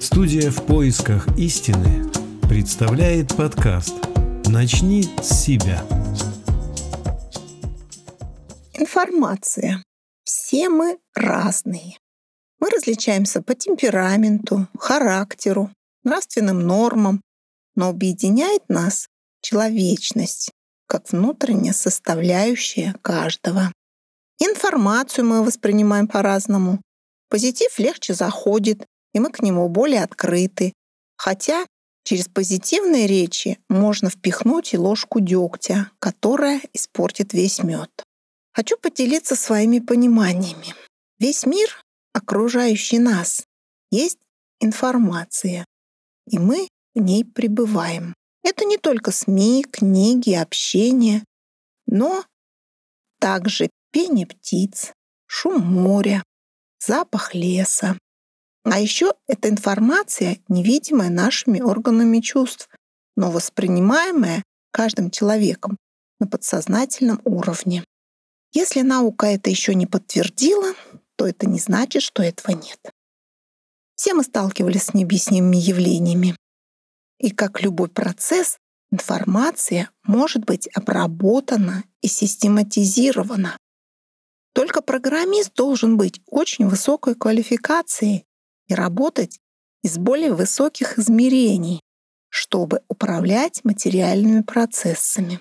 Студия «В поисках истины» представляет подкаст «Начни с себя». Информация. Все мы разные. Мы различаемся по темпераменту, характеру, нравственным нормам, но объединяет нас человечность, как внутренняя составляющая каждого. Информацию мы воспринимаем по-разному. Позитив легче заходит, и мы к нему более открыты. Хотя через позитивные речи можно впихнуть и ложку дегтя, которая испортит весь мед. Хочу поделиться своими пониманиями. Весь мир, окружающий нас, есть информация, и мы в ней пребываем. Это не только СМИ, книги, общение, но также пение птиц, шум моря, запах леса. А еще эта информация, невидимая нашими органами чувств, но воспринимаемая каждым человеком на подсознательном уровне. Если наука это еще не подтвердила, то это не значит, что этого нет. Все мы сталкивались с необъяснимыми явлениями. И как любой процесс, информация может быть обработана и систематизирована. Только программист должен быть очень высокой квалификацией и работать из более высоких измерений, чтобы управлять материальными процессами.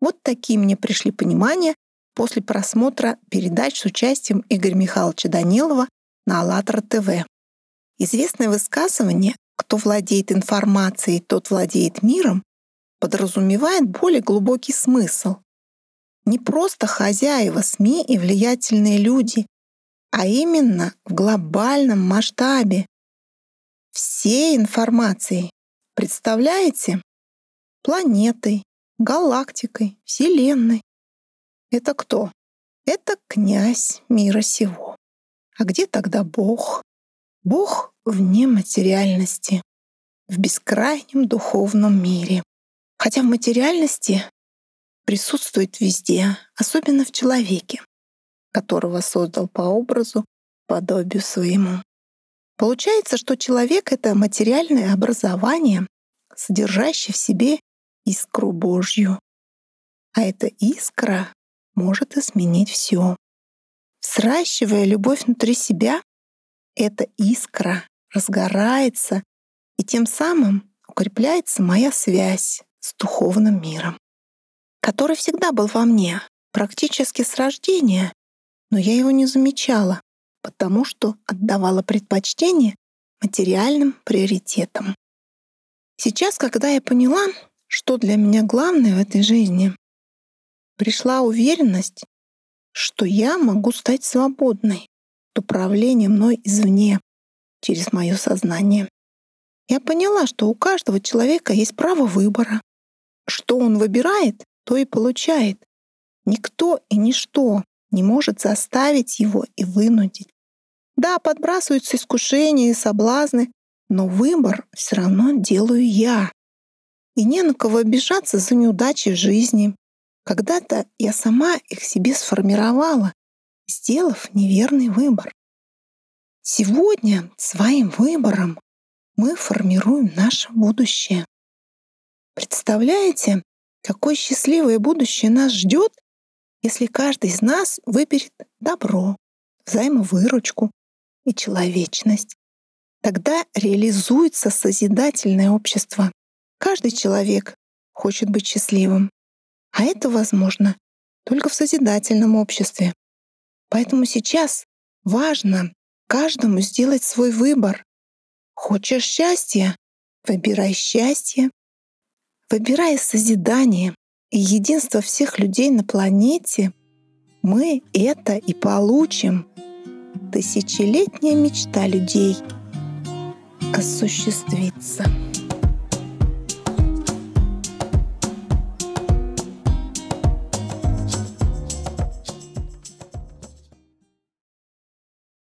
Вот такие мне пришли понимания после просмотра передач с участием Игоря Михайловича Данилова на АЛЛАТРА ТВ. Известное высказывание «кто владеет информацией, тот владеет миром» подразумевает более глубокий смысл. Не просто хозяева СМИ и влиятельные люди, а именно в глобальном масштабе всей информации. Представляете? Планетой, галактикой, Вселенной. Это кто? Это князь мира сего. А где тогда Бог? Бог в нематериальности, в бескрайнем духовном мире. Хотя в материальности присутствует везде, особенно в человеке, которого создал по образу, подобию своему. Получается, что человек — это материальное образование, содержащее в себе искру Божью. А эта искра может изменить все. Сращивая любовь внутри себя, эта искра разгорается, и тем самым укрепляется моя связь с духовным миром, который всегда был во мне, практически с рождения, но я его не замечала, потому что отдавала предпочтение материальным приоритетам. Сейчас, когда я поняла, что для меня главное в этой жизни, пришла уверенность, что я могу стать свободной от управления мной извне, через мое сознание. Я поняла, что у каждого человека есть право выбора. Что он выбирает, то и получает. Никто и ничто не может заставить его и вынудить. Да, подбрасываются искушения и соблазны, но выбор все равно делаю я. И не на кого обижаться за неудачи в жизни. Когда-то я сама их себе сформировала, сделав неверный выбор. Сегодня своим выбором мы формируем наше будущее. Представляете, какое счастливое будущее нас ждет, если каждый из нас выберет добро, взаимовыручку и человечность. Тогда реализуется созидательное общество. Каждый человек хочет быть счастливым, а это возможно только в созидательном обществе. Поэтому сейчас важно каждому сделать свой выбор. Хочешь счастья? Выбирай счастье. Выбирая созидание единство всех людей на планете, мы это и получим. Тысячелетняя мечта людей осуществится.